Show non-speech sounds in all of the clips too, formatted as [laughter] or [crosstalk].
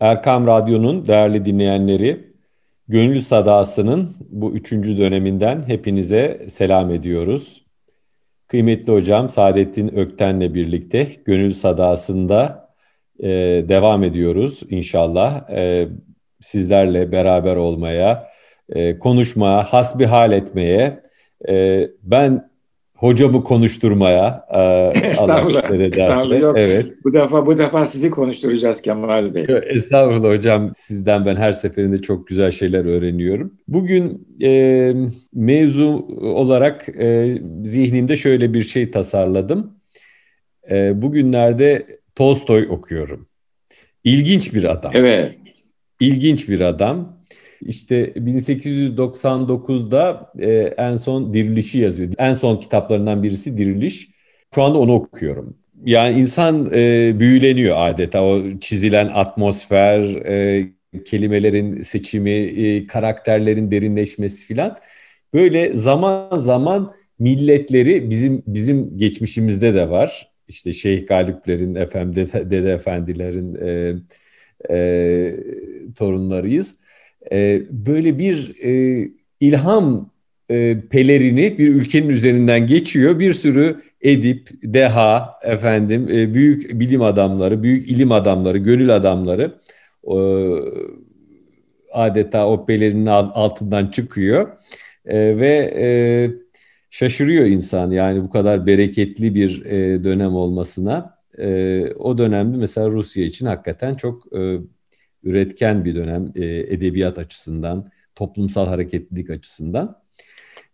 Erkam Radyo'nun değerli dinleyenleri, Gönül Sadası'nın bu üçüncü döneminden hepinize selam ediyoruz. Kıymetli hocam Saadettin Ökten'le birlikte Gönül Sadası'nda e, devam ediyoruz inşallah. E, sizlerle beraber olmaya, e, konuşmaya, hasbihal etmeye. E, ben hocamı konuşturmaya e, [laughs] estağfurullah, estağfurullah yok. Evet. Bu defa bu defa sizi konuşturacağız Kemal Bey. Estağfurullah hocam. Sizden ben her seferinde çok güzel şeyler öğreniyorum. Bugün e, mevzu olarak e, zihnimde şöyle bir şey tasarladım. E, bugünlerde Tolstoy okuyorum. İlginç bir adam. Evet. İlginç bir adam. İşte 1899'da e, en son Diriliş'i yazıyor. En son kitaplarından birisi Diriliş. Şu anda onu okuyorum. Yani insan e, büyüleniyor adeta o çizilen atmosfer, e, kelimelerin seçimi, e, karakterlerin derinleşmesi filan. Böyle zaman zaman milletleri bizim bizim geçmişimizde de var. İşte Şeyh Galiplerin, efendim Dede, Efendilerin e, e, torunlarıyız e, böyle bir e, ilham e, pelerini bir ülkenin üzerinden geçiyor. Bir sürü edip, deha, efendim, e, büyük bilim adamları, büyük ilim adamları, gönül adamları e, adeta o pelerinin altından çıkıyor e, ve e, şaşırıyor insan yani bu kadar bereketli bir e, dönem olmasına. E, o dönemde mesela Rusya için hakikaten çok e, üretken bir dönem e, edebiyat açısından, toplumsal hareketlilik açısından.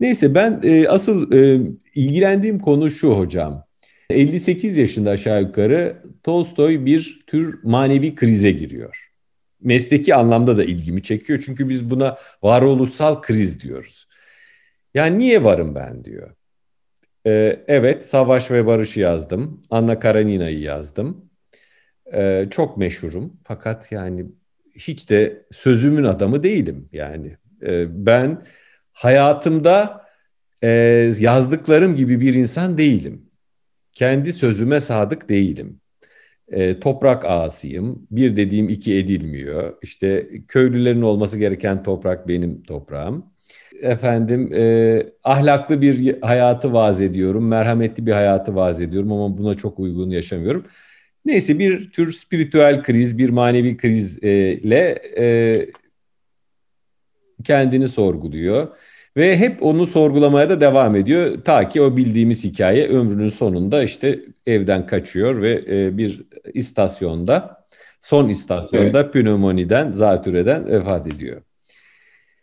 Neyse ben e, asıl e, ilgilendiğim konu şu hocam. 58 yaşında aşağı yukarı Tolstoy bir tür manevi krize giriyor. Mesleki anlamda da ilgimi çekiyor çünkü biz buna varoluşsal kriz diyoruz. Yani niye varım ben diyor. Ee, evet Savaş ve Barış'ı yazdım. Anna Karenina'yı yazdım. Ee, çok meşhurum fakat yani hiç de sözümün adamı değilim yani. Ee, ben hayatımda e, yazdıklarım gibi bir insan değilim. Kendi sözüme sadık değilim. E, toprak ağasıyım. Bir dediğim iki edilmiyor. İşte köylülerin olması gereken toprak benim toprağım. Efendim e, ahlaklı bir hayatı vaaz ediyorum. Merhametli bir hayatı vaaz ediyorum ama buna çok uygun yaşamıyorum. Neyse bir tür spiritüel kriz, bir manevi krizle e, kendini sorguluyor. Ve hep onu sorgulamaya da devam ediyor. Ta ki o bildiğimiz hikaye ömrünün sonunda işte evden kaçıyor ve e, bir istasyonda, son istasyonda evet. pneumoniden, zatürreden vefat ediyor.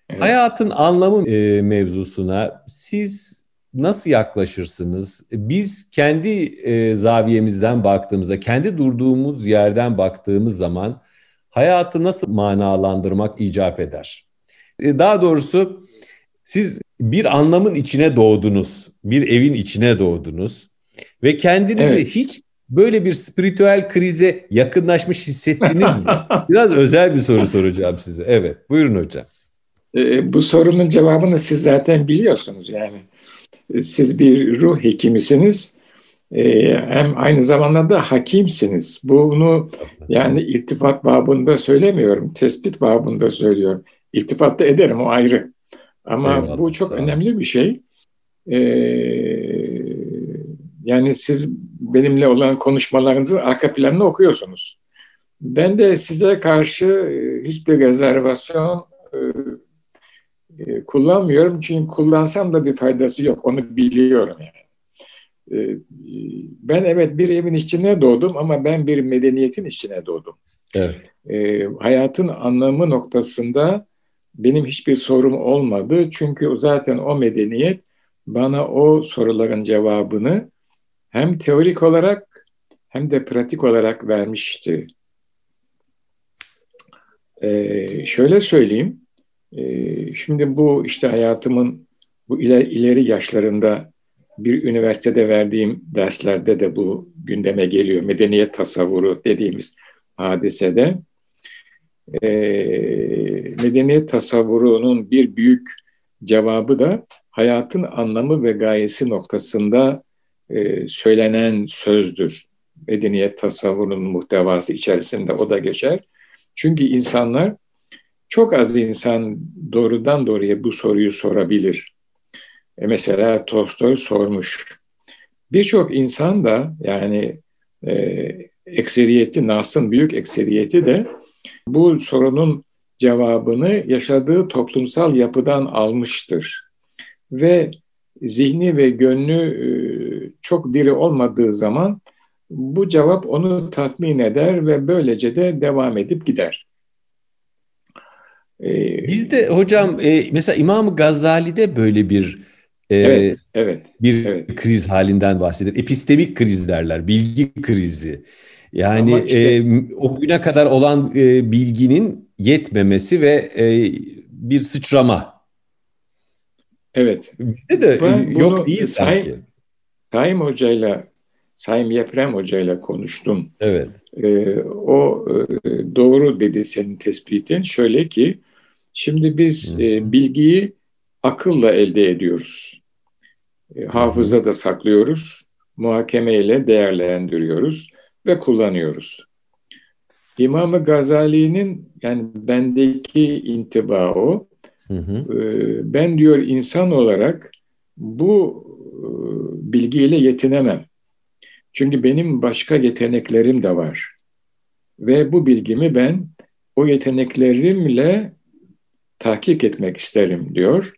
Evet. Hayatın anlamı e, mevzusuna siz nasıl yaklaşırsınız? Biz kendi e, zaviyemizden baktığımızda, kendi durduğumuz yerden baktığımız zaman hayatı nasıl manalandırmak icap eder? E, daha doğrusu siz bir anlamın içine doğdunuz, bir evin içine doğdunuz ve kendinizi evet. hiç böyle bir spiritüel krize yakınlaşmış hissettiniz mi? [laughs] Biraz özel bir soru soracağım size. Evet, buyurun hocam. E, bu sorunun cevabını siz zaten biliyorsunuz yani siz bir ruh hekimisiniz e, hem aynı zamanda da hakimsiniz. Bunu yani iltifat babında söylemiyorum, tespit babında söylüyorum. İltifat da ederim o ayrı. Ama Eyvallah, bu çok önemli bir şey. Ee, yani siz benimle olan konuşmalarınızı arka planını okuyorsunuz. Ben de size karşı e, hiçbir rezervasyon e, e, kullanmıyorum çünkü kullansam da bir faydası yok. Onu biliyorum yani. E, ben evet bir evin içine doğdum ama ben bir medeniyetin içine doğdum. Evet. E, hayatın anlamı noktasında benim hiçbir sorum olmadı. Çünkü zaten o medeniyet bana o soruların cevabını hem teorik olarak hem de pratik olarak vermişti. Ee, şöyle söyleyeyim, ee, şimdi bu işte hayatımın bu ileri, ileri yaşlarında bir üniversitede verdiğim derslerde de bu gündeme geliyor. Medeniyet tasavvuru dediğimiz hadisede. E, medeniyet tasavvurunun bir büyük cevabı da hayatın anlamı ve gayesi noktasında e, söylenen sözdür. Medeniyet tasavvurunun muhtevası içerisinde o da geçer. Çünkü insanlar çok az insan doğrudan doğruya bu soruyu sorabilir. E mesela Tolstoy sormuş. Birçok insan da yani e, ekseriyeti, Nas'ın büyük ekseriyeti de bu sorunun cevabını yaşadığı toplumsal yapıdan almıştır. Ve zihni ve gönlü e, çok diri olmadığı zaman bu cevap onu tatmin eder ve böylece de devam edip gider. Ee, Bizde hocam e, mesela İmam Gazali'de böyle bir e, evet, evet, bir evet. kriz halinden bahseder. Epistemik kriz derler, bilgi krizi. Yani işte, e, o güne kadar olan e, bilginin yetmemesi ve e, bir sıçrama. Evet. Bizde de ben yok değil sanki. Sayın, Sayın Hoca'yla, Sayın Yeprem Hoca'yla konuştum. Evet. E, o e, doğru dedi senin tespitin. Şöyle ki, şimdi biz e, bilgiyi akılla elde ediyoruz. E, hafızada saklıyoruz, muhakemeyle değerlendiriyoruz ve kullanıyoruz. İmam Gazali'nin yani bendeki intibaı Hı hı. E, ben diyor insan olarak bu e, bilgiyle yetinemem. Çünkü benim başka yeteneklerim de var. Ve bu bilgimi ben o yeteneklerimle tahkik etmek isterim diyor.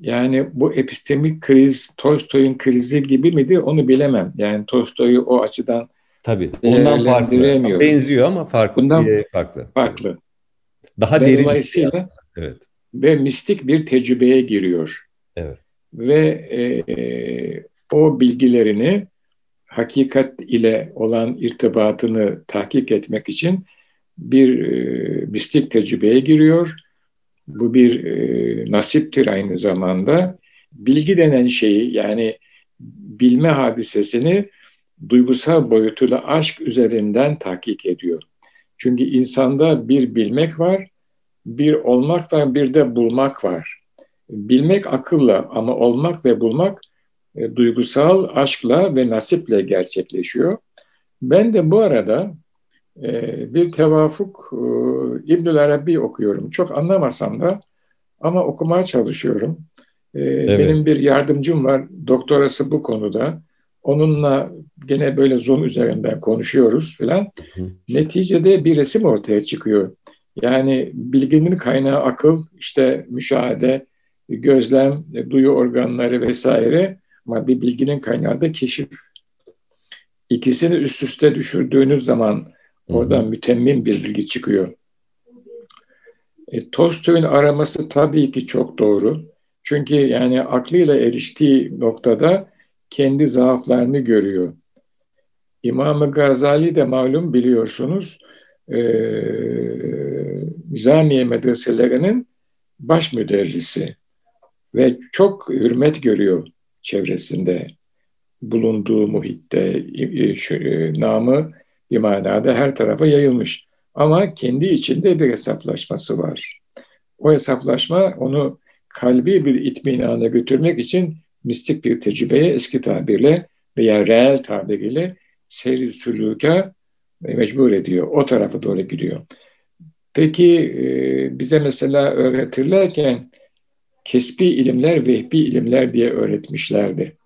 Yani bu epistemik kriz Tolstoy'un krizi gibi midir onu bilemem. Yani Tolstoy'u o açıdan Tabii. Ondan farklı. Benziyor ama farklı. Bundan farklı. Farklı. Daha derin. Dolayısıyla evet. ve mistik bir tecrübeye giriyor. Evet. Ve e, o bilgilerini hakikat ile olan irtibatını tahkik etmek için bir e, mistik tecrübeye giriyor. Bu bir e, nasiptir aynı zamanda. Bilgi denen şeyi yani bilme hadisesini duygusal boyutuyla aşk üzerinden tahkik ediyor. Çünkü insanda bir bilmek var, bir olmak var, bir de bulmak var. Bilmek akılla ama olmak ve bulmak e, duygusal aşkla ve nasiple gerçekleşiyor. Ben de bu arada bir tevafuk e, İbnül Arabi okuyorum. Çok anlamasam da ama okumaya çalışıyorum. E, evet. Benim bir yardımcım var, doktorası bu konuda. Onunla gene böyle Zoom üzerinden konuşuyoruz filan. Neticede bir resim ortaya çıkıyor. Yani bilginin kaynağı akıl, işte müşahede, gözlem, duyu organları vesaire ama bir bilginin kaynağı da keşif. İkisini üst üste düşürdüğünüz zaman oradan mütemmin bir bilgi çıkıyor. E, Tolstoy'un araması tabii ki çok doğru. Çünkü yani aklıyla eriştiği noktada kendi zaaflarını görüyor. İmam-ı Gazali de malum biliyorsunuz e, Nizamiye medreselerinin baş müderrisi ve çok hürmet görüyor çevresinde bulunduğu muhitte e, namı bir manada her tarafa yayılmış. Ama kendi içinde bir hesaplaşması var. O hesaplaşma onu kalbi bir itminana götürmek için mistik bir tecrübeye eski tabirle veya reel tabiriyle seyri sülüka mecbur ediyor. O tarafa doğru gidiyor. Peki e, bize mesela öğretirlerken kesbi ilimler, vehbi ilimler diye öğretmişlerdi.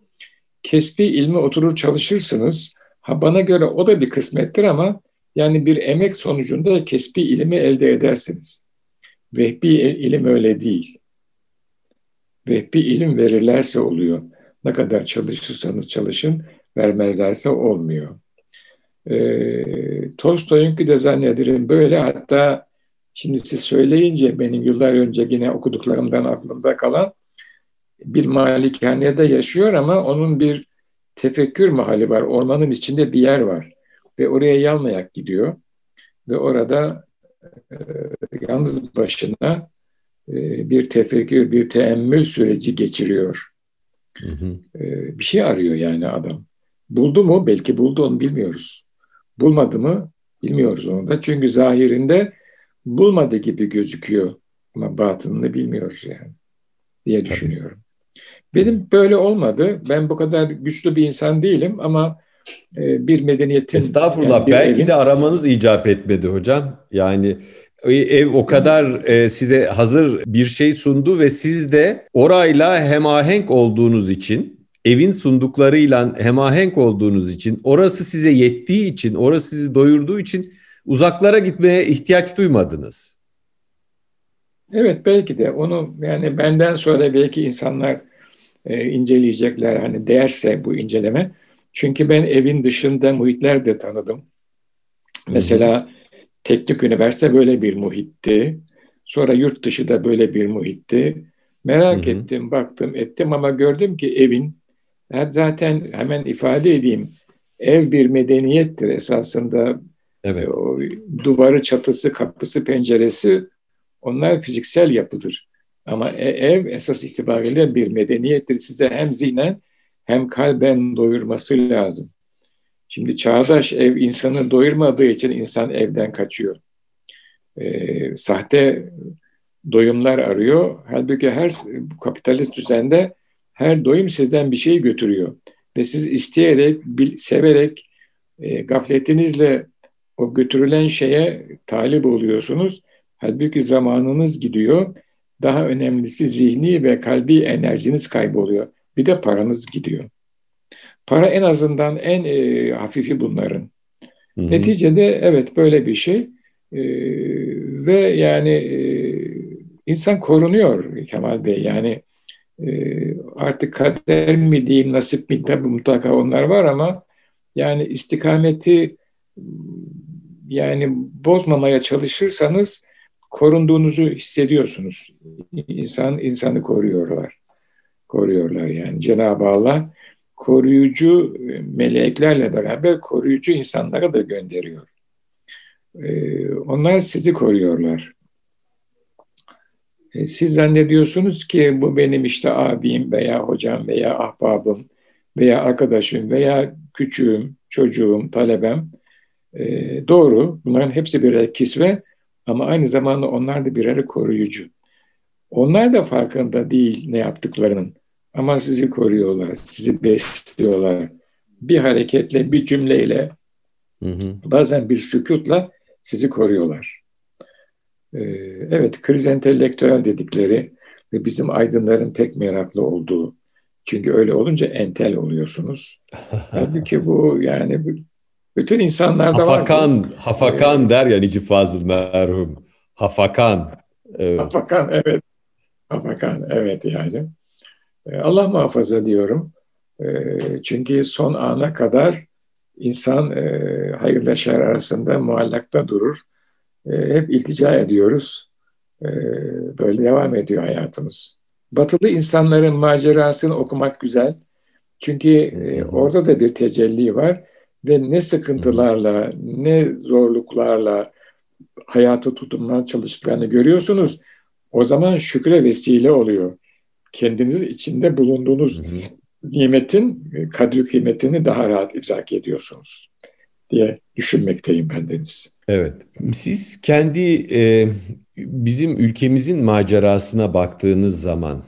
Kesbi ilmi oturur çalışırsınız. Ha bana göre o da bir kısmettir ama yani bir emek sonucunda kesbi ilimi elde edersiniz. Vehbi ilim öyle değil. Vehbi ilim verirlerse oluyor. Ne kadar çalışırsanız çalışın, vermezlerse olmuyor. E, Tolstoy'unki de zannederim böyle hatta şimdi siz söyleyince benim yıllar önce yine okuduklarımdan aklımda kalan bir malikanede yaşıyor ama onun bir tefekkür mahalli var. Ormanın içinde bir yer var. Ve oraya yalmayak gidiyor. Ve orada e, yalnız başına e, bir tefekkür, bir teemmül süreci geçiriyor. Hı hı. E, bir şey arıyor yani adam. Buldu mu? Belki buldu onu bilmiyoruz. Bulmadı mı? Bilmiyoruz onu da. Çünkü zahirinde bulmadı gibi gözüküyor. Ama batınını bilmiyoruz yani diye Tabii. düşünüyorum. Benim böyle olmadı. Ben bu kadar güçlü bir insan değilim ama e, bir medeniyetin... Estağfurullah yani belki evin... de aramanız icap etmedi hocam. Yani ev o kadar e, size hazır bir şey sundu ve siz de orayla hemahenk olduğunuz için evin sunduklarıyla hemahenk olduğunuz için orası size yettiği için orası sizi doyurduğu için uzaklara gitmeye ihtiyaç duymadınız. Evet belki de onu yani benden sonra belki insanlar e, inceleyecekler hani değerse bu inceleme. Çünkü ben evin dışında muhitler de tanıdım. Mesela teknik üniversite böyle bir muhitti. Sonra yurt dışı da böyle bir muhitti. Merak hı hı. ettim, baktım, ettim ama gördüm ki evin zaten hemen ifade edeyim. Ev bir medeniyettir esasında. Evet. O duvarı, çatısı, kapısı, penceresi onlar fiziksel yapıdır. Ama e, ev esas itibariyle bir medeniyettir. Size hem zihnen hem kalben doyurması lazım. Şimdi çağdaş ev insanı doyurmadığı için insan evden kaçıyor. E, sahte doyumlar arıyor. Halbuki her kapitalist düzende her doyum sizden bir şey götürüyor. Ve siz isteyerek, bil, severek, e, gafletinizle o götürülen şeye talip oluyorsunuz. Halbuki zamanınız gidiyor. Daha önemlisi zihni ve kalbi enerjiniz kayboluyor. Bir de paranız gidiyor. Para en azından en e, hafifi bunların. Hı hı. Neticede evet böyle bir şey. E, ve yani e, insan korunuyor Kemal Bey. Yani e, artık kader mi diyeyim, nasip mi tabii mutlaka onlar var ama yani istikameti yani bozmamaya çalışırsanız korunduğunuzu hissediyorsunuz. İnsan insanı koruyorlar. Koruyorlar yani. Cenab-ı Allah koruyucu e, meleklerle beraber koruyucu insanlara da gönderiyor. Ee, onlar sizi koruyorlar. Ee, siz zannediyorsunuz ki bu benim işte abim veya hocam veya ahbabım veya arkadaşım veya küçüğüm, çocuğum, talebem. Ee, doğru, bunların hepsi birer kisve ama aynı zamanda onlar da birer koruyucu. Onlar da farkında değil ne yaptıklarının. Ama sizi koruyorlar, sizi besliyorlar. Bir hareketle, bir cümleyle, hı hı. bazen bir sükutla sizi koruyorlar. Ee, evet, kriz entelektüel dedikleri ve bizim aydınların pek meraklı olduğu. Çünkü öyle olunca entel oluyorsunuz. [laughs] Halbuki bu yani bütün insanlarda hafakan, var. Hafakan ee, der ya Necip Fazıl merhum. Hafakan. Evet. Hafakan evet. Hafakan evet yani. E, Allah muhafaza diyorum. E, çünkü son ana kadar insan e, hayırla şer arasında muallakta durur. Hep iltica ediyoruz. Böyle devam ediyor hayatımız. Batılı insanların macerasını okumak güzel. Çünkü orada da bir tecelli var ve ne sıkıntılarla, ne zorluklarla hayata tutunmaya çalıştıklarını görüyorsunuz. O zaman şükre vesile oluyor kendiniz içinde bulunduğunuz nimetin kadri kıymetini daha rahat idrak ediyorsunuz diye düşünmekteyim ben Deniz. Evet. Siz kendi e, bizim ülkemizin macerasına baktığınız zaman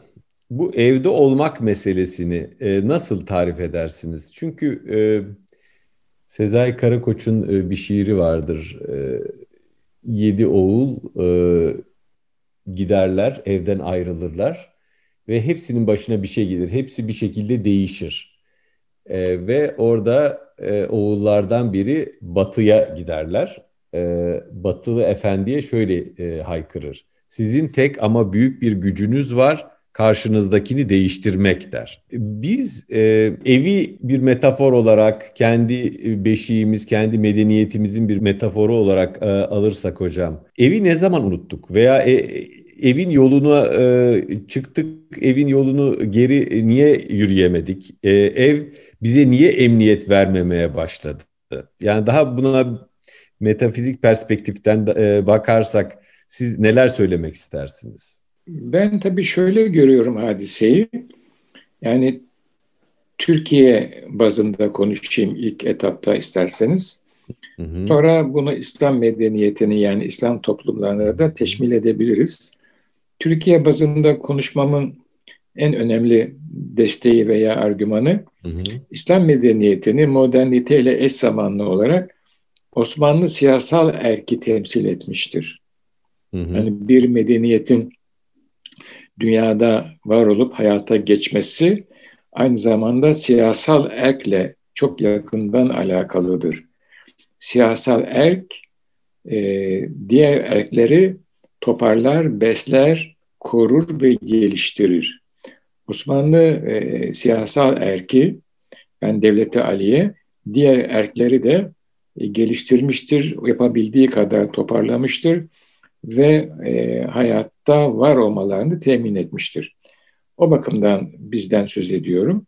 bu evde olmak meselesini e, nasıl tarif edersiniz? Çünkü e, Sezai Karakoç'un e, bir şiiri vardır. E, yedi oğul e, giderler, evden ayrılırlar ve hepsinin başına bir şey gelir. Hepsi bir şekilde değişir. Ve orada oğullardan biri batıya giderler. Batılı efendiye şöyle haykırır. Sizin tek ama büyük bir gücünüz var karşınızdakini değiştirmek der. Biz e, evi bir metafor olarak kendi beşiğimiz, kendi medeniyetimizin bir metaforu olarak e, alırsak hocam, evi ne zaman unuttuk veya e, evin yoluna e, çıktık, evin yolunu geri niye yürüyemedik? E, ev bize niye emniyet vermemeye başladı? Yani daha buna metafizik perspektiften e, bakarsak siz neler söylemek istersiniz? Ben tabii şöyle görüyorum hadiseyi. Yani Türkiye bazında konuşayım ilk etapta isterseniz. Hı hı. Sonra bunu İslam medeniyetini yani İslam toplumlarına da teşmil edebiliriz. Türkiye bazında konuşmamın en önemli desteği veya argümanı hı hı. İslam medeniyetini moderniteyle eş zamanlı olarak Osmanlı siyasal erki temsil etmiştir. Hı hı. Yani bir medeniyetin dünyada var olup hayata geçmesi aynı zamanda siyasal erkle çok yakından alakalıdır. Siyasal erk e, diğer erkleri toparlar, besler, korur ve geliştirir. Osmanlı e, siyasal erki, yani Devleti Aliye, diğer erkleri de e, geliştirmiştir, yapabildiği kadar toparlamıştır ve e, hayatta var olmalarını temin etmiştir. O bakımdan bizden söz ediyorum.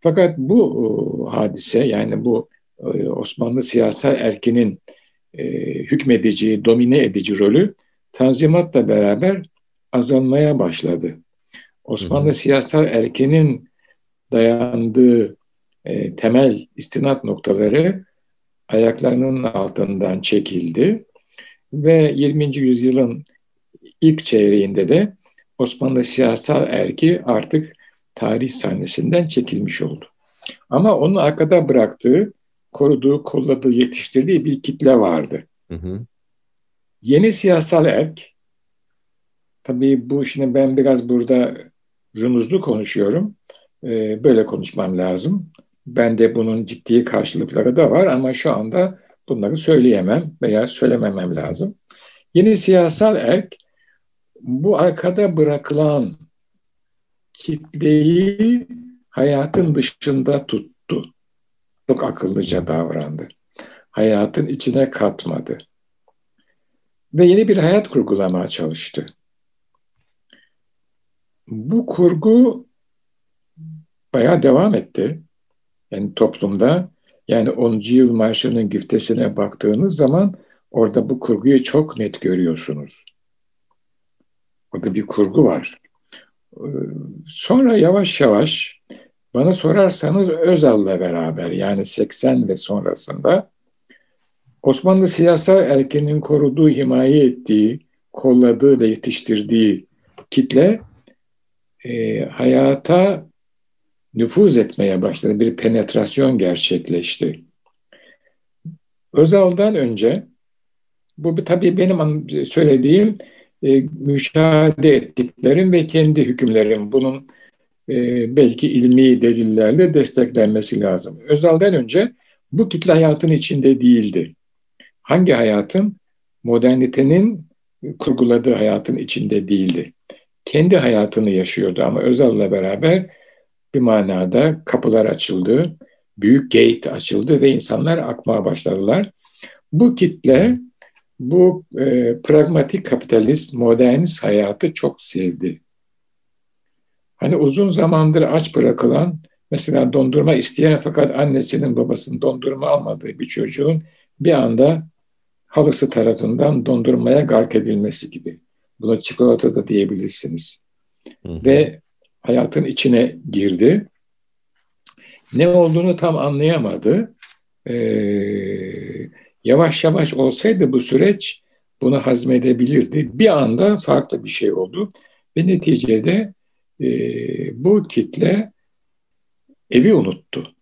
Fakat bu e, hadise yani bu e, Osmanlı siyasal erkinin e, hükmedici, domine edici rolü Tanzimat'la beraber azalmaya başladı. Osmanlı hı hı. siyasal erkenin dayandığı e, temel istinat noktaları ayaklarının altından çekildi ve 20. yüzyılın ilk çeyreğinde de Osmanlı siyasal erki artık tarih sahnesinden çekilmiş oldu. Ama onun arkada bıraktığı, koruduğu, kolladığı, yetiştirdiği bir kitle vardı. Hı hı. Yeni siyasal erk, tabii bu şimdi ben biraz burada rumuzlu konuşuyorum. Ee, böyle konuşmam lazım. Ben de bunun ciddi karşılıkları da var ama şu anda bunları söyleyemem veya söylememem lazım. Yeni siyasal erk bu arkada bırakılan kitleyi hayatın dışında tuttu. Çok akıllıca davrandı. Hayatın içine katmadı. Ve yeni bir hayat kurgulamaya çalıştı. Bu kurgu bayağı devam etti. Yani toplumda yani 10. yıl marşının güftesine baktığınız zaman orada bu kurguyu çok net görüyorsunuz. Orada bir kurgu var. Ee, sonra yavaş yavaş bana sorarsanız Özal'la beraber yani 80 ve sonrasında Osmanlı siyasal erkenin koruduğu, himaye ettiği, kolladığı ve yetiştirdiği kitle e, hayata nüfuz etmeye başladı. Bir penetrasyon gerçekleşti. Özal'dan önce bu tabii benim söylediğim e, müşahede ettiklerim ve kendi hükümlerim. Bunun e, belki ilmi delillerle desteklenmesi lazım. Özal'dan önce bu kitle hayatın içinde değildi. Hangi hayatın? Modernitenin kurguladığı hayatın içinde değildi. Kendi hayatını yaşıyordu ama Özal'la beraber bir manada kapılar açıldı, büyük gate açıldı ve insanlar akmaya başladılar. Bu kitle bu e, pragmatik kapitalist, modernist hayatı çok sevdi. Hani uzun zamandır aç bırakılan, mesela dondurma isteyen fakat annesinin babasının dondurma almadığı bir çocuğun bir anda halısı tarafından dondurmaya gark edilmesi gibi. Buna çikolata da diyebilirsiniz. Hı. Ve hayatın içine girdi. Ne olduğunu tam anlayamadı. Ee, Yavaş yavaş olsaydı bu süreç bunu hazmedebilirdi. Bir anda farklı bir şey oldu ve neticede e, bu kitle evi unuttu.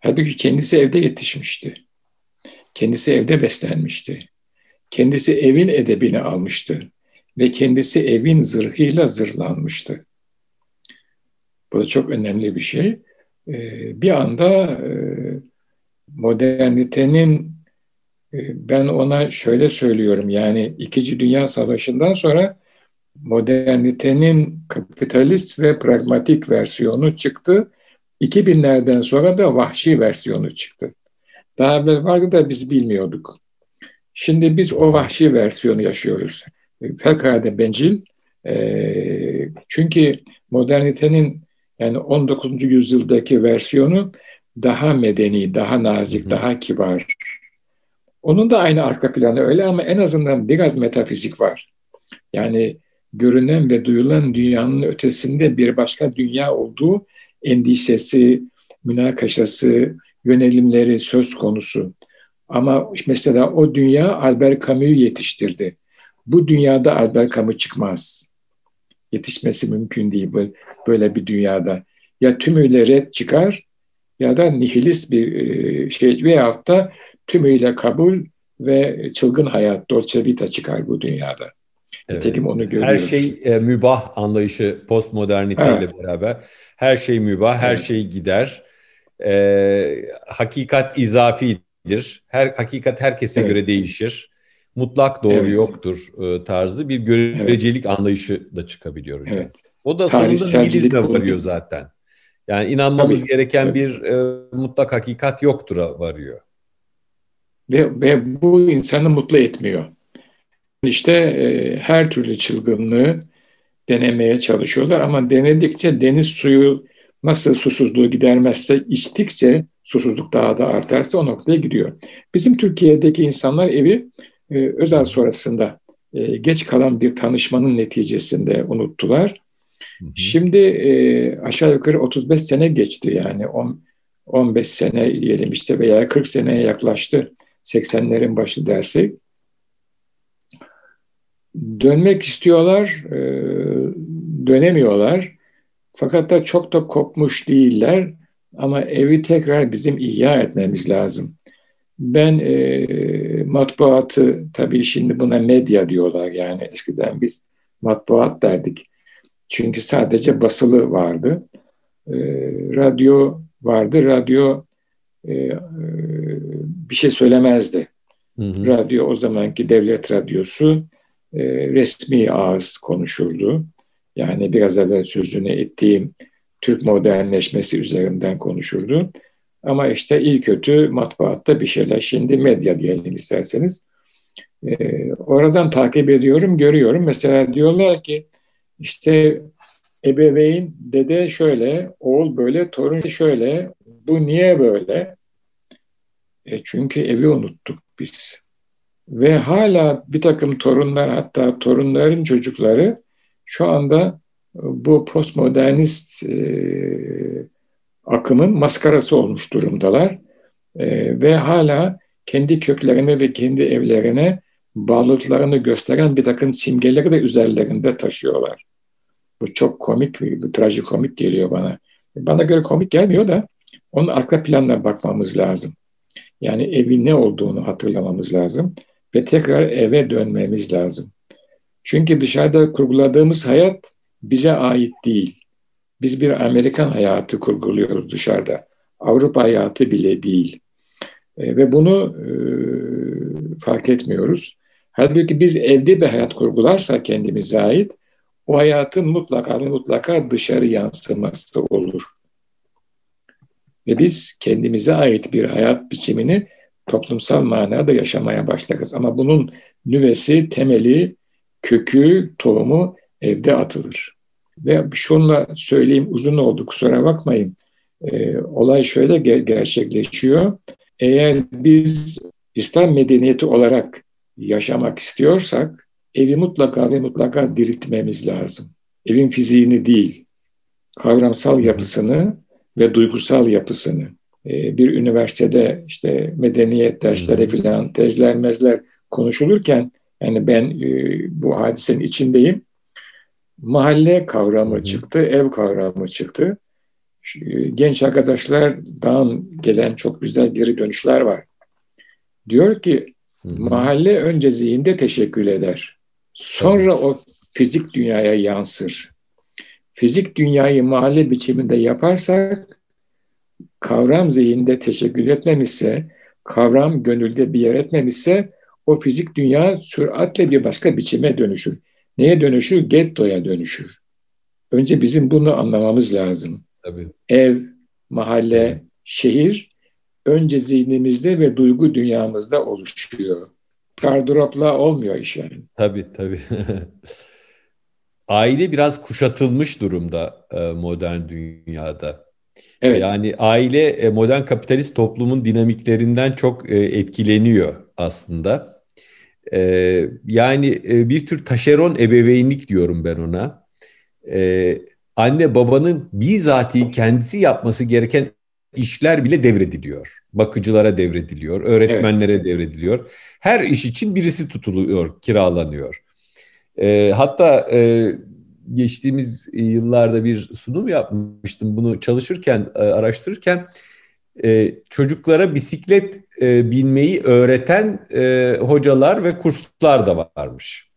Halbuki kendisi evde yetişmişti. Kendisi evde beslenmişti. Kendisi evin edebini almıştı ve kendisi evin zırhıyla zırhlanmıştı. Bu da çok önemli bir şey. Ee, bir anda e, modernitenin e, ben ona şöyle söylüyorum yani İkinci Dünya Savaşı'ndan sonra modernitenin kapitalist ve pragmatik versiyonu çıktı. 2000'lerden sonra da vahşi versiyonu çıktı. Daha evvel vardı da biz bilmiyorduk. Şimdi biz o vahşi versiyonu yaşıyoruz. Fevkalade bencil. E, çünkü modernitenin yani 19. yüzyıldaki versiyonu daha medeni, daha nazik, Hı-hı. daha kibar. Onun da aynı arka planı öyle ama en azından biraz metafizik var. Yani görünen ve duyulan dünyanın ötesinde bir başka dünya olduğu endişesi, münakaşası, yönelimleri söz konusu. Ama mesela o dünya Albert Camus'u yetiştirdi. Bu dünyada Albert Camus çıkmaz. yetişmesi mümkün değil böyle bir dünyada. Ya tümüyle red çıkar ya da nihilist bir e, şey veyahut da tümüyle kabul ve çılgın hayat, dolce vita çıkar bu dünyada. Evet. Nitekim onu görüyoruz. Her şey e, mübah anlayışı postmoderniteyle evet. beraber. Her şey mübah, her evet. şey gider. E, hakikat izafidir. Her hakikat herkese evet. göre değişir. Mutlak doğru evet. yoktur e, tarzı bir görecelik evet. anlayışı da çıkabiliyor hocam. Evet. O da sonunda nihilizme varıyor zaten. Yani inanmamız Tabii. gereken bir e, mutlak hakikat yoktur varıyor. Ve, ve bu insanı mutlu etmiyor. İşte e, her türlü çılgınlığı denemeye çalışıyorlar ama denedikçe deniz suyu nasıl susuzluğu gidermezse içtikçe susuzluk daha da artarsa o noktaya gidiyor. Bizim Türkiye'deki insanlar evi e, özel sonrasında e, geç kalan bir tanışmanın neticesinde unuttular. Şimdi e, aşağı yukarı 35 sene geçti yani 10, 15 sene diyelim işte veya 40 seneye yaklaştı 80'lerin başı dersek. Dönmek istiyorlar, e, dönemiyorlar. Fakat da çok da kopmuş değiller. Ama evi tekrar bizim ihya etmemiz lazım. Ben e, matbuatı, tabii şimdi buna medya diyorlar yani eskiden biz matbuat derdik. Çünkü sadece basılı vardı. E, radyo vardı, radyo e, e, bir şey söylemezdi. Hı hı. Radyo o zamanki devlet radyosu e, resmi ağız konuşurdu. Yani biraz evvel sözünü ettiğim Türk modernleşmesi üzerinden konuşurdu. Ama işte iyi kötü matbaatta bir şeyler. Şimdi medya diyelim isterseniz. Ee, oradan takip ediyorum, görüyorum. Mesela diyorlar ki işte ebeveyn, dede şöyle, oğul böyle, torun şöyle. Bu niye böyle? E çünkü evi unuttuk biz. Ve hala bir takım torunlar hatta torunların çocukları şu anda bu postmodernist e, akımın maskarası olmuş durumdalar. E, ve hala kendi köklerine ve kendi evlerine bağlılıklarını gösteren bir takım simgeleri de üzerlerinde taşıyorlar. Bu çok komik, bu trajikomik geliyor bana. Bana göre komik gelmiyor da onun arka planına bakmamız lazım. Yani evin ne olduğunu hatırlamamız lazım ve tekrar eve dönmemiz lazım. Çünkü dışarıda kurguladığımız hayat bize ait değil. Biz bir Amerikan hayatı kurguluyoruz dışarıda. Avrupa hayatı bile değil. E, ve bunu e, fark etmiyoruz. Halbuki biz evde bir hayat kurgularsak kendimize ait, o hayatın mutlaka mutlaka dışarı yansıması olur. Ve biz kendimize ait bir hayat biçimini toplumsal manada yaşamaya başlarız. Ama bunun nüvesi, temeli, kökü, tohumu evde atılır. Ve şunla söyleyeyim uzun oldu kusura bakmayın. E, olay şöyle ger- gerçekleşiyor. Eğer biz İslam medeniyeti olarak yaşamak istiyorsak evi mutlaka ve mutlaka diriltmemiz lazım. Evin fiziğini değil, kavramsal yapısını ve duygusal yapısını. Ee, bir üniversitede işte medeniyet dersleri filan tezler mezler konuşulurken yani ben e, bu hadisenin içindeyim. Mahalle kavramı çıktı, ev kavramı çıktı. Genç arkadaşlardan gelen çok güzel geri dönüşler var. Diyor ki mahalle önce zihinde teşekkül eder. Sonra o fizik dünyaya yansır. Fizik dünyayı mahalle biçiminde yaparsak kavram zihinde teşekkül etmemişse, kavram gönülde bir yer etmemişse o fizik dünya süratle bir başka biçime dönüşür. Neye dönüşür? Gettoya dönüşür. Önce bizim bunu anlamamız lazım. Tabii. Ev, mahalle, şehir önce zihnimizde ve duygu dünyamızda oluşuyor. Gardıropla olmuyor iş yani. Tabii tabii. [laughs] Aile biraz kuşatılmış durumda e, modern dünyada. Evet. Yani aile e, modern kapitalist toplumun dinamiklerinden çok e, etkileniyor aslında. Yani bir tür taşeron ebeveynlik diyorum ben ona. Anne babanın bizatihi kendisi yapması gereken işler bile devrediliyor. Bakıcılara devrediliyor, öğretmenlere evet. devrediliyor. Her iş için birisi tutuluyor, kiralanıyor. E, hatta e, geçtiğimiz yıllarda bir sunum yapmıştım. Bunu çalışırken, e, araştırırken e, çocuklara bisiklet e, binmeyi öğreten e, hocalar ve kurslar da varmış.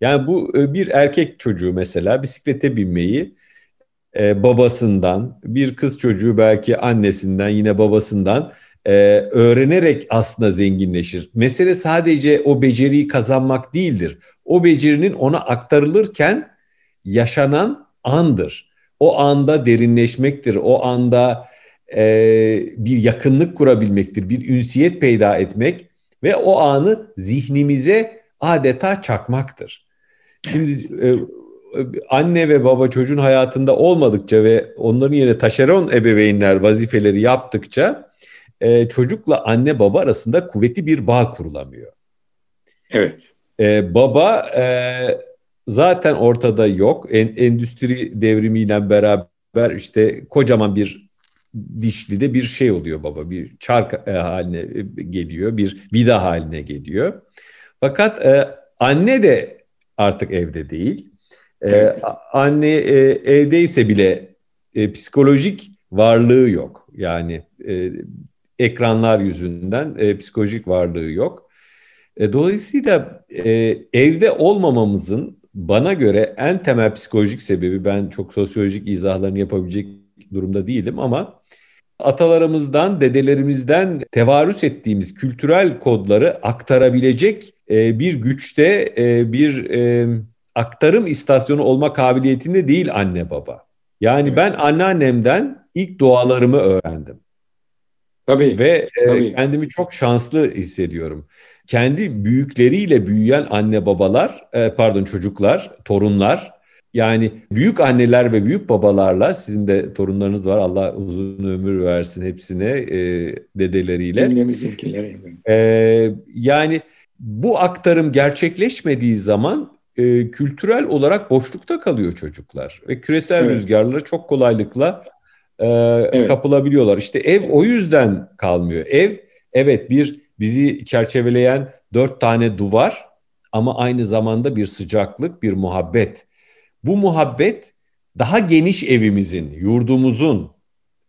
Yani bu e, bir erkek çocuğu mesela bisiklete binmeyi e, babasından, bir kız çocuğu belki annesinden, yine babasından e, öğrenerek aslında zenginleşir. Mesele sadece o beceriyi kazanmak değildir. O becerinin ona aktarılırken yaşanan andır. O anda derinleşmektir. O anda e, bir yakınlık kurabilmektir. Bir ünsiyet peyda etmek ve o anı zihnimize adeta çakmaktır. Şimdi e, anne ve baba çocuğun hayatında olmadıkça ve onların yerine taşeron ebeveynler vazifeleri yaptıkça e, çocukla anne baba arasında kuvvetli bir bağ kurulamıyor. Evet. E, baba e, zaten ortada yok. En, endüstri devrimiyle beraber işte kocaman bir dişli de bir şey oluyor baba. Bir çark e, haline geliyor, bir vida haline geliyor. Fakat e, anne de artık evde değil. E, evet. Anne e, evdeyse bile e, psikolojik varlığı yok. Yani e, ekranlar yüzünden e, psikolojik varlığı yok. E, dolayısıyla e, evde olmamamızın bana göre en temel psikolojik sebebi ben çok sosyolojik izahlarını yapabilecek durumda değilim ama atalarımızdan, dedelerimizden tevarüs ettiğimiz kültürel kodları aktarabilecek e, bir güçte e, bir e, aktarım istasyonu olma kabiliyetinde değil anne baba. Yani evet. ben anneannemden ilk dualarımı öğrendim. Tabii. Ve e, tabii. kendimi çok şanslı hissediyorum. Kendi büyükleriyle büyüyen anne babalar, e, pardon çocuklar, torunlar yani büyük anneler ve büyük babalarla sizin de torunlarınız var. Allah uzun ömür versin hepsine e, dedeleriyle. Cümlemizdekileri. E, yani bu aktarım gerçekleşmediği zaman e, kültürel olarak boşlukta kalıyor çocuklar ve küresel evet. rüzgarlara çok kolaylıkla e, evet. kapılabiliyorlar. İşte ev o yüzden kalmıyor. Ev evet bir bizi çerçeveleyen dört tane duvar ama aynı zamanda bir sıcaklık, bir muhabbet. Bu muhabbet daha geniş evimizin, yurdumuzun,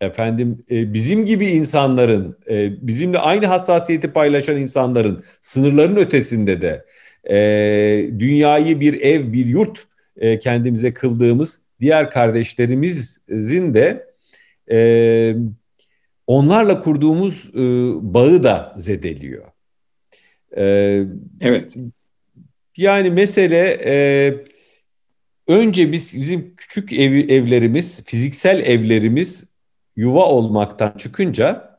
efendim e, bizim gibi insanların, e, bizimle aynı hassasiyeti paylaşan insanların sınırların ötesinde de e, dünyayı bir ev, bir yurt e, kendimize kıldığımız diğer kardeşlerimizin de e, onlarla kurduğumuz e, bağı da zedeliyor. E, evet. Yani mesele e, önce biz bizim küçük ev, evlerimiz, fiziksel evlerimiz yuva olmaktan çıkınca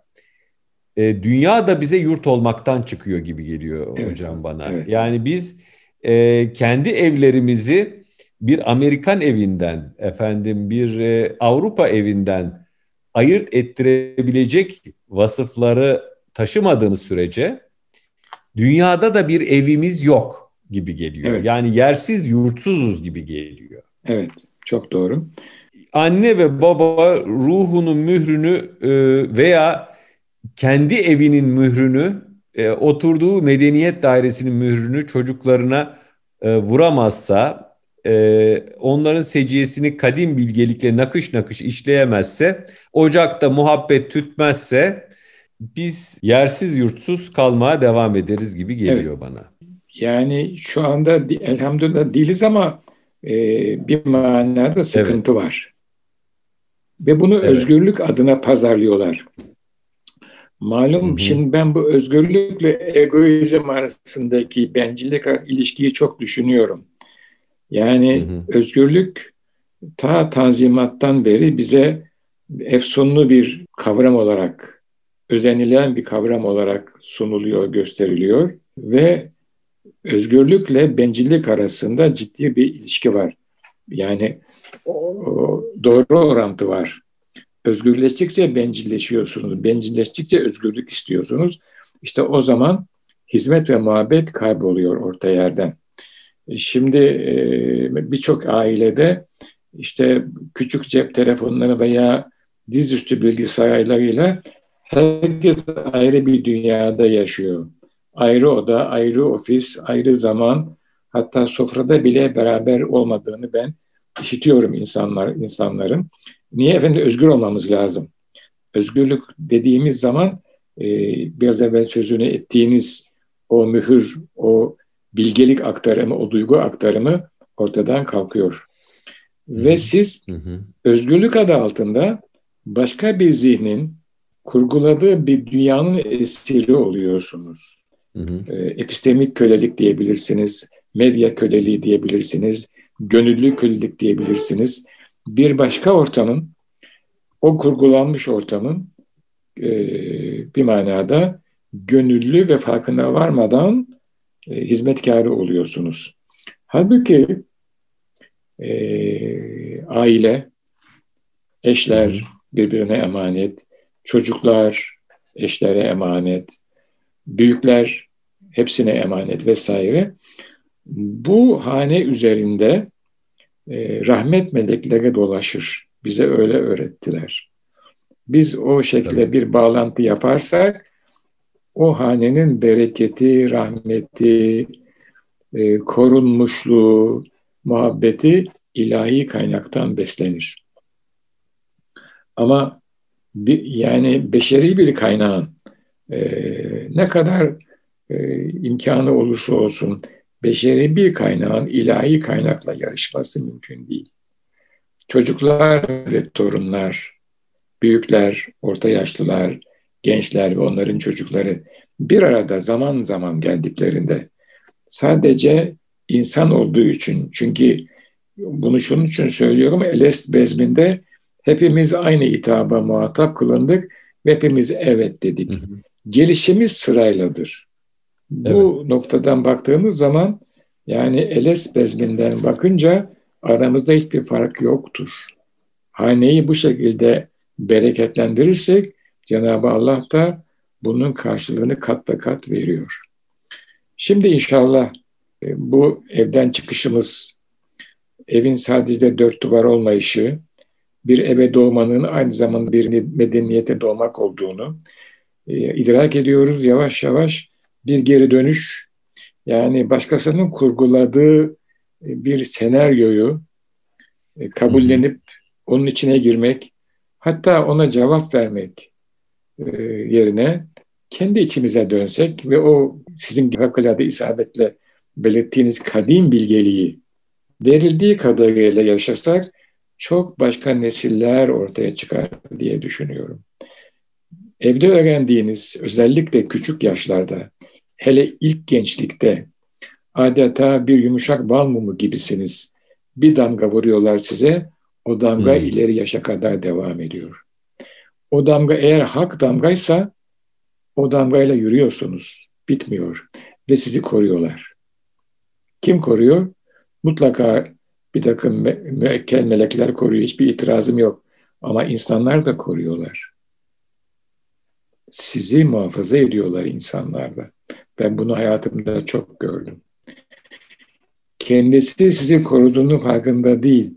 e, dünya da bize yurt olmaktan çıkıyor gibi geliyor evet, hocam bana. Evet. Yani biz e, kendi evlerimizi bir Amerikan evinden, efendim bir e, Avrupa evinden ayırt ettirebilecek vasıfları taşımadığımız sürece dünyada da bir evimiz yok gibi geliyor. Evet. Yani yersiz yurtsuzuz gibi geliyor. Evet, çok doğru. Anne ve baba ruhunun mührünü e, veya kendi evinin mührünü, e, oturduğu medeniyet dairesinin mührünü çocuklarına e, vuramazsa, onların seciyesini kadim bilgelikle nakış nakış işleyemezse, ocakta muhabbet tütmezse biz yersiz yurtsuz kalmaya devam ederiz gibi geliyor evet. bana. Yani şu anda elhamdülillah değiliz ama e, bir manada sıkıntı evet. var. Ve bunu evet. özgürlük adına pazarlıyorlar. Malum hı hı. şimdi ben bu özgürlükle egoizm arasındaki bencillik ilişkiyi çok düşünüyorum. Yani hı hı. özgürlük ta tanzimattan beri bize efsunlu bir kavram olarak, özenilen bir kavram olarak sunuluyor, gösteriliyor ve özgürlükle bencillik arasında ciddi bir ilişki var. Yani doğru orantı var. Özgürleştikçe bencilleşiyorsunuz. Bencilleştikçe özgürlük istiyorsunuz. İşte o zaman hizmet ve muhabbet kayboluyor orta yerden. E, şimdi e, birçok ailede işte küçük cep telefonları veya dizüstü bilgisayarlarıyla herkes ayrı bir dünyada yaşıyor ayrı oda, ayrı ofis, ayrı zaman, hatta sofrada bile beraber olmadığını ben işitiyorum insanlar insanların. Niye efendim özgür olmamız lazım? Özgürlük dediğimiz zaman e, biraz evvel sözünü ettiğiniz o mühür, o bilgelik aktarımı, o duygu aktarımı ortadan kalkıyor. Ve siz Hı-hı. özgürlük adı altında başka bir zihnin kurguladığı bir dünyanın esiri oluyorsunuz. Hı hı. E, epistemik kölelik diyebilirsiniz, medya köleliği diyebilirsiniz, gönüllü kölelik diyebilirsiniz. Bir başka ortamın, o kurgulanmış ortamın e, bir manada gönüllü ve farkına varmadan e, hizmetkarı oluyorsunuz. Halbuki e, aile, eşler birbirine emanet, çocuklar eşlere emanet, büyükler hepsine emanet vesaire. Bu hane üzerinde e, rahmet melekleri dolaşır. Bize öyle öğrettiler. Biz o şekilde bir bağlantı yaparsak o hanenin bereketi, rahmeti, e, korunmuşluğu, muhabbeti ilahi kaynaktan beslenir. Ama bir, yani beşeri bir kaynağın e, ne kadar e, imkanı olursa olsun beşeri bir kaynağın ilahi kaynakla yarışması mümkün değil. Çocuklar ve torunlar, büyükler, orta yaşlılar, gençler ve onların çocukları bir arada zaman zaman geldiklerinde sadece insan olduğu için çünkü bunu şunun için söylüyorum Elest bezminde hepimiz aynı hitaba muhatap kılındık ve hepimiz evet dedik. Hı hı. Gelişimiz sırayladır. Bu evet. noktadan baktığımız zaman yani Eles bezminden bakınca aramızda hiçbir fark yoktur. Haneyi bu şekilde bereketlendirirsek Cenab-ı Allah da bunun karşılığını kat be kat veriyor. Şimdi inşallah e, bu evden çıkışımız, evin sadece dört duvar olmayışı, bir eve doğmanın aynı zamanda bir medeniyete doğmak olduğunu e, idrak ediyoruz. Yavaş yavaş bir geri dönüş, yani başkasının kurguladığı e, bir senaryoyu e, kabullenip onun içine girmek, hatta ona cevap vermek e, yerine kendi içimize dönsek ve o sizin harikulade isabetle belirttiğiniz kadim bilgeliği verildiği kadarıyla yaşasak çok başka nesiller ortaya çıkar diye düşünüyorum. Evde öğrendiğiniz özellikle küçük yaşlarda hele ilk gençlikte adeta bir yumuşak bal mumu gibisiniz. Bir damga vuruyorlar size, o damga hmm. ileri yaşa kadar devam ediyor. O damga eğer hak damgaysa o damgayla yürüyorsunuz. Bitmiyor. Ve sizi koruyorlar. Kim koruyor? Mutlaka bir takım me müekkel melekler koruyor. Hiçbir itirazım yok. Ama insanlar da koruyorlar. Sizi muhafaza ediyorlar insanlar da. Ben bunu hayatımda çok gördüm. Kendisi sizi koruduğunu farkında değil.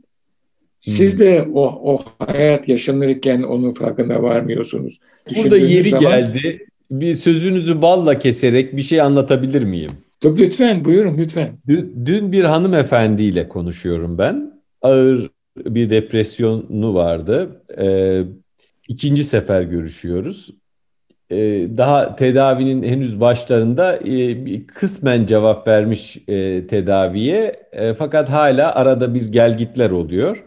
Siz hmm. de o, o hayat yaşanırken onun farkında varmıyorsunuz. Burada yeri zaman, geldi. Bir sözünüzü balla keserek bir şey anlatabilir miyim? Lütfen buyurun lütfen. Dün bir hanımefendiyle konuşuyorum ben. Ağır bir depresyonu vardı. Ee, ikinci sefer görüşüyoruz. Ee, daha tedavinin henüz başlarında e, kısmen cevap vermiş e, tedaviye. E, fakat hala arada bir gelgitler oluyor.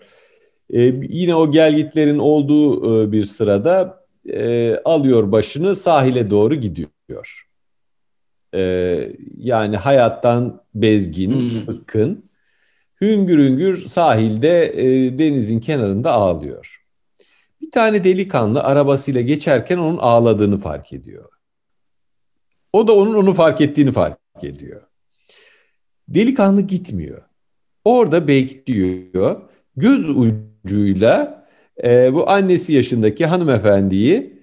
E, yine o gelgitlerin olduğu e, bir sırada e, alıyor başını sahile doğru gidiyor. E, yani hayattan bezgin, hmm. bıkkın, hüngür hüngür sahilde e, denizin kenarında ağlıyor. Tane delikanlı arabasıyla geçerken onun ağladığını fark ediyor. O da onun onu fark ettiğini fark ediyor. Delikanlı gitmiyor. Orada bekliyor. Göz ucuyla e, bu annesi yaşındaki hanımefendiyi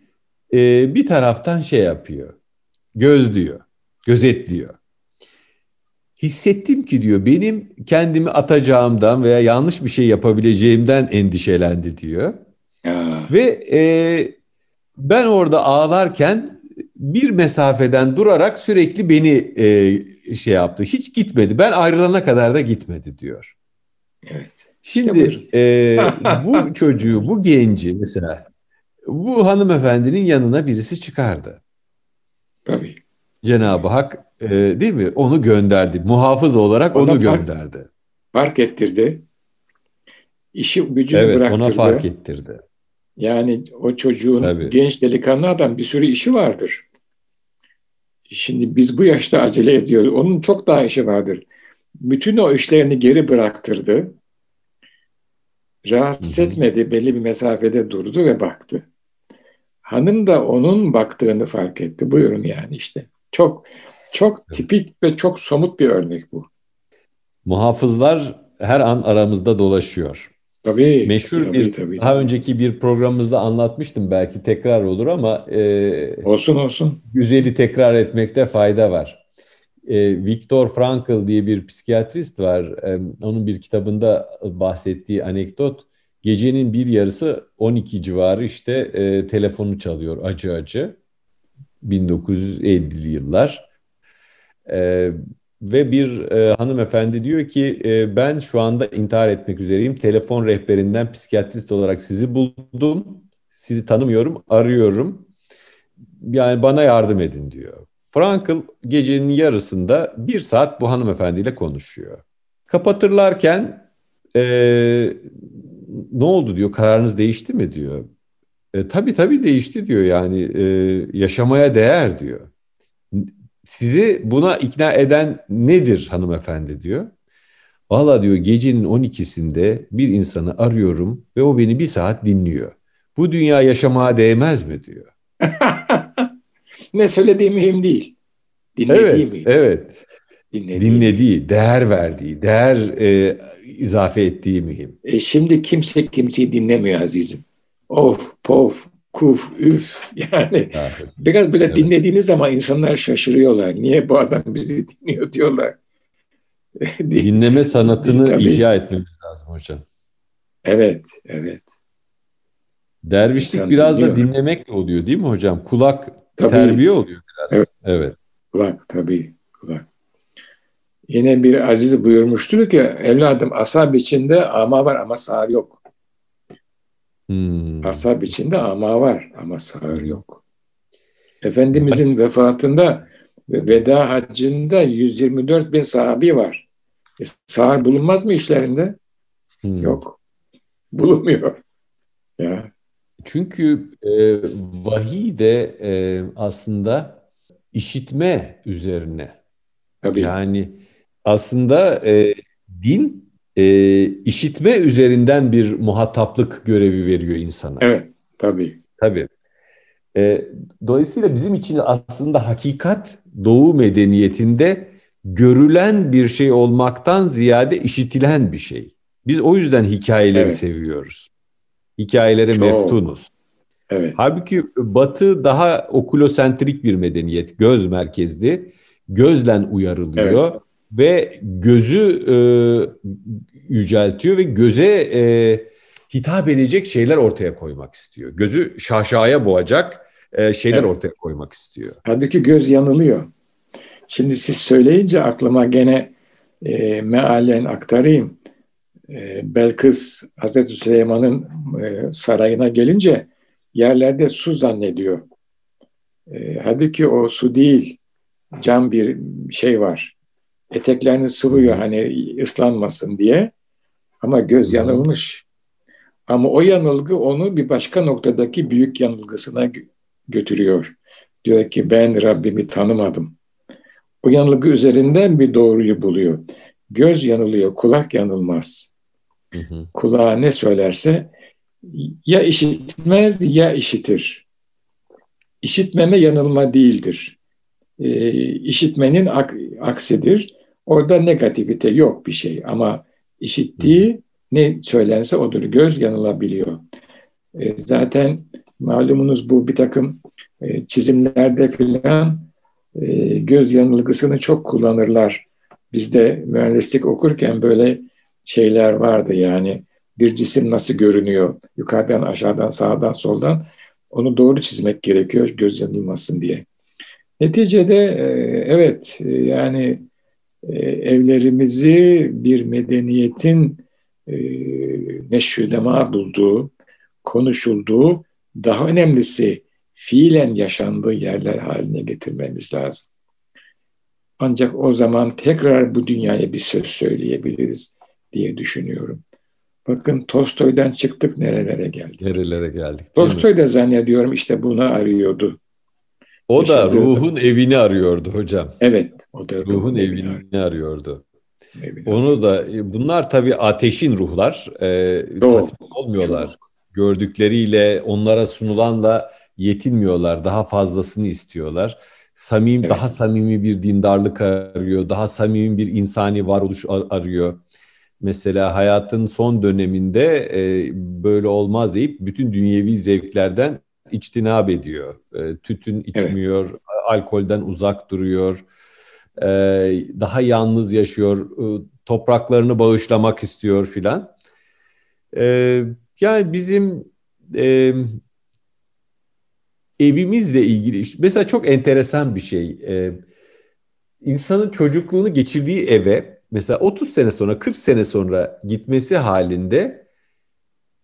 e, bir taraftan şey yapıyor. Gözlüyor gözetliyor. Hissettim ki diyor benim kendimi atacağımdan veya yanlış bir şey yapabileceğimden endişelendi diyor. Ve e, ben orada ağlarken bir mesafeden durarak sürekli beni e, şey yaptı. Hiç gitmedi. Ben ayrılana kadar da gitmedi diyor. Evet. Şimdi işte e, bu [laughs] çocuğu, bu genci mesela bu hanımefendinin yanına birisi çıkardı. Tabii. Cenab-ı Hak e, değil mi? Onu gönderdi. Muhafız olarak ona onu fark, gönderdi. Fark ettirdi. İşi gücünü evet, bıraktırdı. ona fark ettirdi. Yani o çocuğun Tabii. genç delikanlı adam bir sürü işi vardır. Şimdi biz bu yaşta acele ediyoruz. Onun çok daha işi vardır. Bütün o işlerini geri bıraktırdı. Rahatsız Hı-hı. etmedi. Belli bir mesafede durdu ve baktı. Hanım da onun baktığını fark etti. Buyurun yani işte. Çok çok tipik ve çok somut bir örnek bu. Muhafızlar her an aramızda dolaşıyor. Tabii. Meşhur tabii, bir tabii, daha önceki bir programımızda anlatmıştım belki tekrar olur ama e, olsun olsun. Güzeli tekrar etmekte fayda var. E, Viktor Frankl diye bir psikiyatrist var. E, onun bir kitabında bahsettiği anekdot gecenin bir yarısı 12 civarı işte e, telefonu çalıyor acı acı. 1950'li yıllar. E, ve bir e, hanımefendi diyor ki e, ben şu anda intihar etmek üzereyim. Telefon rehberinden psikiyatrist olarak sizi buldum. Sizi tanımıyorum, arıyorum. Yani bana yardım edin diyor. Frankl gecenin yarısında bir saat bu hanımefendiyle konuşuyor. Kapatırlarken e, ne oldu diyor, kararınız değişti mi diyor. E, tabii tabii değişti diyor yani e, yaşamaya değer diyor. Sizi buna ikna eden nedir hanımefendi diyor. Valla diyor gecenin 12'sinde bir insanı arıyorum ve o beni bir saat dinliyor. Bu dünya yaşamaya değmez mi diyor. [laughs] ne söylediği mühim değil. Dinlediği evet, mühim. Evet. Dinlediği, Dinlediği değer verdiği, değer e, izafe ettiği mühim. E şimdi kimse kimseyi dinlemiyor azizim. Of, pof, kuf, üf yani biraz böyle evet. dinlediğiniz zaman insanlar şaşırıyorlar. Niye bu adam bizi dinliyor diyorlar. [laughs] Dinleme sanatını Tabii. ihya etmemiz lazım hocam. Evet, evet. Dervişlik İnsan biraz dinliyor. da dinlemekle oluyor değil mi hocam? Kulak tabii. terbiye oluyor biraz. Evet. evet. Kulak tabii, kulak. Yine bir aziz buyurmuştur ki evladım asab içinde ama var ama sağır yok. Hmm. Asap içinde ama var ama sağır yok. Efendimizin vefatında veda haccında 124 bin sahabi var. E, sağır bulunmaz mı işlerinde? Hmm. Yok. Bulunmuyor. Ya. Çünkü e, vahiy de e, aslında işitme üzerine. Tabii. Yani aslında e, din e, işitme üzerinden bir muhataplık görevi veriyor insana. Evet, tabii. Tabii. E, dolayısıyla bizim için aslında hakikat doğu medeniyetinde görülen bir şey olmaktan ziyade işitilen bir şey. Biz o yüzden hikayeleri evet. seviyoruz. Hikayelere Çok. meftunuz. Evet. Halbuki Batı daha okulosentrik bir medeniyet, göz merkezli, gözlen uyarılıyor. Evet ve gözü e, yüceltiyor ve göze e, hitap edecek şeyler ortaya koymak istiyor. Gözü şaşaya boğacak e, şeyler evet. ortaya koymak istiyor. Halbuki göz yanılıyor. Şimdi siz söyleyince aklıma gene e, mealen aktarayım. E, Belkıs Hazreti Süleyman'ın e, sarayına gelince yerlerde su zannediyor. E, halbuki o su değil, cam bir şey var eteklerini sıvıyor hani ıslanmasın diye. Ama göz yanılmış. Ama o yanılgı onu bir başka noktadaki büyük yanılgısına götürüyor. Diyor ki ben Rabbimi tanımadım. O yanılgı üzerinden bir doğruyu buluyor. Göz yanılıyor, kulak yanılmaz. Hı hı. Kulağa ne söylerse ya işitmez ya işitir. İşitmeme yanılma değildir. E, işitmenin ak aksidir. Orada negativite yok bir şey ama işittiği ne söylense odur. Göz yanılabiliyor. E, zaten malumunuz bu bir takım e, çizimlerde filan e, göz yanılgısını çok kullanırlar. Bizde mühendislik okurken böyle şeyler vardı yani bir cisim nasıl görünüyor yukarıdan aşağıdan sağdan soldan onu doğru çizmek gerekiyor göz yanılmasın diye. Neticede e, evet yani evlerimizi bir medeniyetin e, neşrülema bulduğu, konuşulduğu, daha önemlisi fiilen yaşandığı yerler haline getirmemiz lazım. Ancak o zaman tekrar bu dünyaya bir söz söyleyebiliriz diye düşünüyorum. Bakın Tolstoy'dan çıktık nerelere geldik. Nerelere geldik. Tolstoy da zannediyorum işte bunu arıyordu. O da ruhun evini arıyordu hocam. Evet. O da ruhun, ruhun evini, evini arıyordu. Evini Onu da bunlar tabii ateşin ruhlar. E, olmuyorlar. Çok. Gördükleriyle onlara sunulanla yetinmiyorlar. Daha fazlasını istiyorlar. Samim, evet. daha samimi bir dindarlık arıyor. Daha samimi bir insani varoluş arıyor. Mesela hayatın son döneminde e, böyle olmaz deyip bütün dünyevi zevklerden içtinab ediyor. E, tütün içmiyor, evet. alkolden uzak duruyor. E, daha yalnız yaşıyor. E, topraklarını bağışlamak istiyor filan. E, yani bizim e, evimizle ilgili mesela çok enteresan bir şey. E, insanın çocukluğunu geçirdiği eve mesela 30 sene sonra 40 sene sonra gitmesi halinde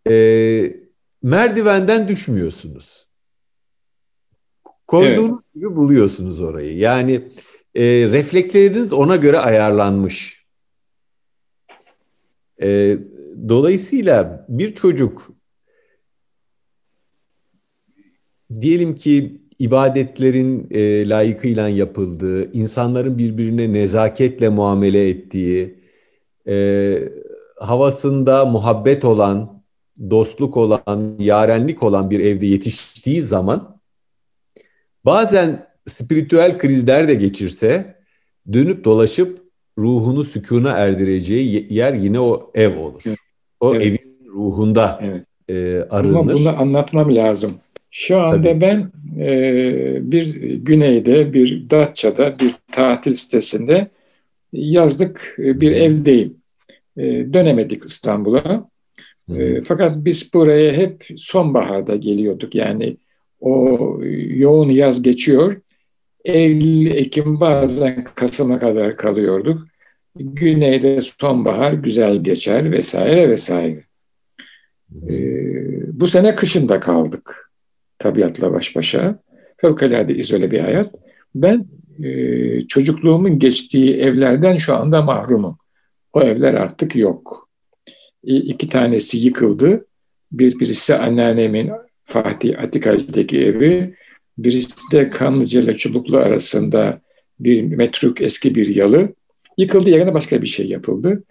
e, merdivenden düşmüyorsunuz. Koyduğunuz evet. gibi buluyorsunuz orayı. Yani e, refleksleriniz ona göre ayarlanmış. E, dolayısıyla bir çocuk diyelim ki ibadetlerin e, layıkıyla yapıldığı, insanların birbirine nezaketle muamele ettiği, e, havasında muhabbet olan, dostluk olan, yarenlik olan bir evde yetiştiği zaman bazen spiritüel krizler de geçirse dönüp dolaşıp ruhunu sükuna erdireceği yer yine o ev olur. O evet. evin ruhunda evet. e, arınır. Ama bunu anlatmam lazım. Şu anda Tabii. ben e, bir güneyde, bir Datça'da, bir tatil sitesinde yazlık e, bir evdeyim. E, dönemedik İstanbul'a. E, fakat biz buraya hep sonbaharda geliyorduk. Yani o yoğun yaz geçiyor. Eylül, Ekim bazen Kasım'a kadar kalıyorduk. Güneyde sonbahar güzel geçer vesaire vesaire. E, bu sene kışında kaldık tabiatla baş başa. Fevkalade izole bir hayat. Ben e, çocukluğumun geçtiği evlerden şu anda mahrumum. O evler artık yok. İki tanesi yıkıldı. Bir, birisi anneannemin Fatih Atikali'deki evi. Birisi de Kanlıca ile Çubuklu arasında bir metruk eski bir yalı. Yıkıldı yerine başka bir şey yapıldı.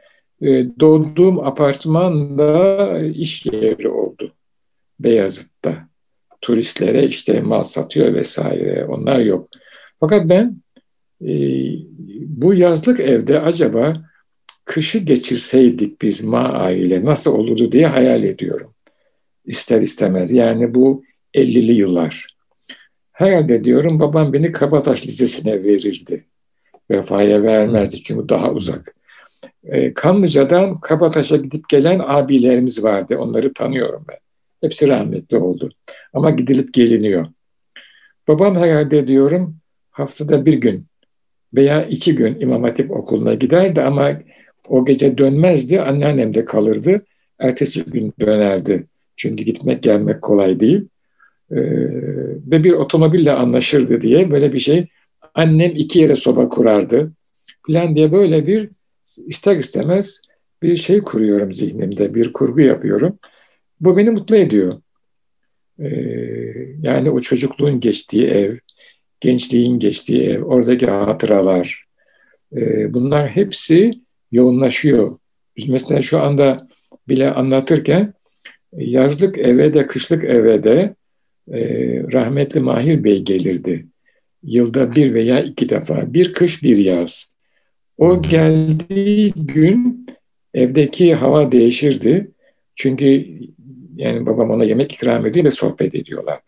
E, doğduğum apartman da iş yeri oldu. Beyazıt'ta turistlere işte mal satıyor vesaire onlar yok. Fakat ben e, bu yazlık evde acaba kışı geçirseydik biz ma aile nasıl olurdu diye hayal ediyorum. İster istemez yani bu 50'li yıllar. Herhalde diyorum babam beni Kabataş Lisesi'ne verirdi. Vefaya vermezdi çünkü daha uzak. E, Kanlıca'dan Kabataş'a gidip gelen abilerimiz vardı. Onları tanıyorum ben. Hepsi rahmetli oldu. Ama gidilip geliniyor. Babam herhalde diyorum haftada bir gün veya iki gün İmam Hatip okuluna giderdi ama o gece dönmezdi. Anneannem de kalırdı. Ertesi gün dönerdi. Çünkü gitmek gelmek kolay değil. Ee, ve bir otomobille anlaşırdı diye böyle bir şey. Annem iki yere soba kurardı. Falan diye böyle bir ister istemez bir şey kuruyorum zihnimde. Bir kurgu yapıyorum. Bu beni mutlu ediyor. Ee, yani o çocukluğun geçtiği ev, gençliğin geçtiği ev, oradaki hatıralar, e, bunlar hepsi yoğunlaşıyor. Biz mesela şu anda bile anlatırken yazlık eve de kışlık eve de e, rahmetli Mahir Bey gelirdi. Yılda bir veya iki defa. Bir kış bir yaz. O geldiği gün evdeki hava değişirdi. Çünkü yani babam ona yemek ikram ediyor ve sohbet ediyorlar.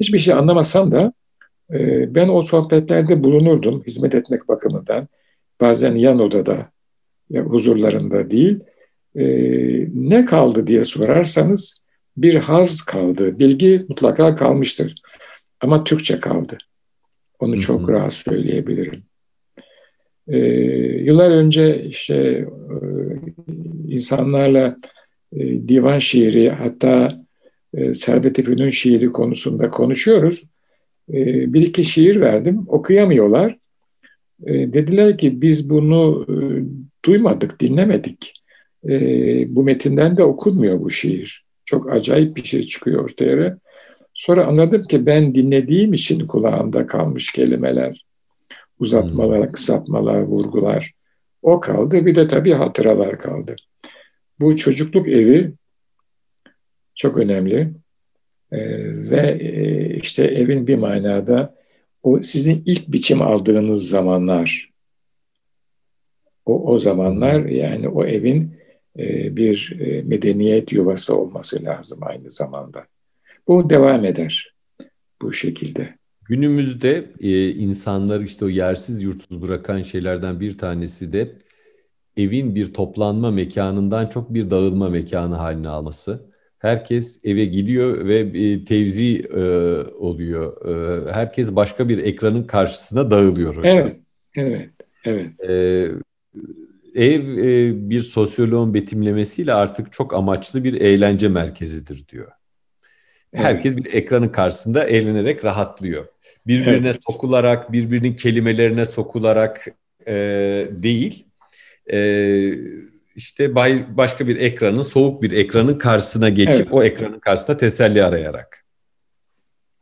Hiçbir şey anlamasam da e, ben o sohbetlerde bulunurdum hizmet etmek bakımından. Bazen yan odada, huzurlarında değil. E, ne kaldı diye sorarsanız bir haz kaldı. Bilgi mutlaka kalmıştır. Ama Türkçe kaldı. Onu çok rahat söyleyebilirim. Ee, yıllar önce işte insanlarla e, divan şiiri hatta e, Servet-i Fünun şiiri konusunda konuşuyoruz. E, bir iki şiir verdim, okuyamıyorlar. E, dediler ki biz bunu e, duymadık, dinlemedik. E, bu metinden de okunmuyor bu şiir. Çok acayip bir şey çıkıyor ortaya. Sonra anladım ki ben dinlediğim için kulağımda kalmış kelimeler, uzatmalar, hmm. kısaltmalar, vurgular. O kaldı. Bir de tabii hatıralar kaldı. Bu çocukluk evi çok önemli. Ee, ve e, işte evin bir manada o sizin ilk biçim aldığınız zamanlar. O, o zamanlar yani o evin e, bir e, medeniyet yuvası olması lazım aynı zamanda. Bu devam eder bu şekilde. Günümüzde e, insanlar işte o yersiz yurtsuz bırakan şeylerden bir tanesi de evin bir toplanma mekanından çok bir dağılma mekanı haline alması. Herkes eve gidiyor ve e, tevzi e, oluyor. E, herkes başka bir ekranın karşısına dağılıyor hocam. Evet, evet, evet. E, ev e, bir sosyoloğun betimlemesiyle artık çok amaçlı bir eğlence merkezidir diyor. Herkes evet. bir ekranın karşısında eğlenerek rahatlıyor. Birbirine evet. sokularak, birbirinin kelimelerine sokularak e, değil, e, işte bay, başka bir ekranın, soğuk bir ekranın karşısına geçip evet. o ekranın karşısında teselli arayarak.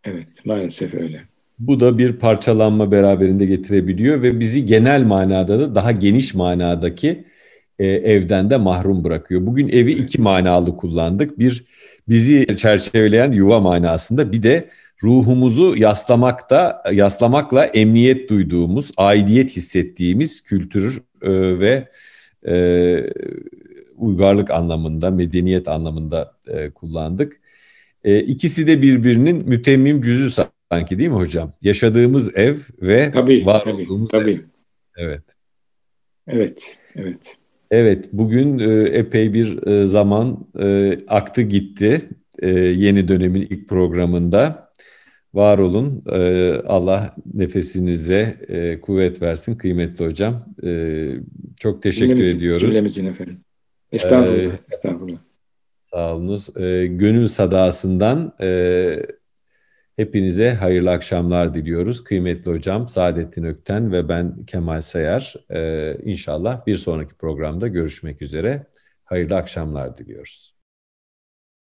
Evet, maalesef öyle. Bu da bir parçalanma beraberinde getirebiliyor ve bizi genel manada da daha geniş manadaki e, evden de mahrum bırakıyor. Bugün evi iki manalı kullandık. Bir bizi çerçeveleyen yuva manasında bir de ruhumuzu yaslamakta yaslamakla emniyet duyduğumuz, aidiyet hissettiğimiz kültür e, ve e, uygarlık anlamında, medeniyet anlamında e, kullandık. E, ikisi de birbirinin mütemmim cüzü sanki değil mi hocam? Yaşadığımız ev ve tabii, var tabii, olduğumuz tabii. ev. Evet. Evet, evet. Evet, bugün e, epey bir e, zaman e, aktı gitti yeni dönemin ilk programında. Var olun, Allah nefesinize kuvvet versin kıymetli hocam. Çok teşekkür Cümlemizin, ediyoruz. Cümlemizin efendim. Estağfurullah, ee, estağfurullah. Sağ olunuz. Gönül sadasından hepinize hayırlı akşamlar diliyoruz. Kıymetli hocam Saadettin Ökten ve ben Kemal Sayar. İnşallah bir sonraki programda görüşmek üzere. Hayırlı akşamlar diliyoruz.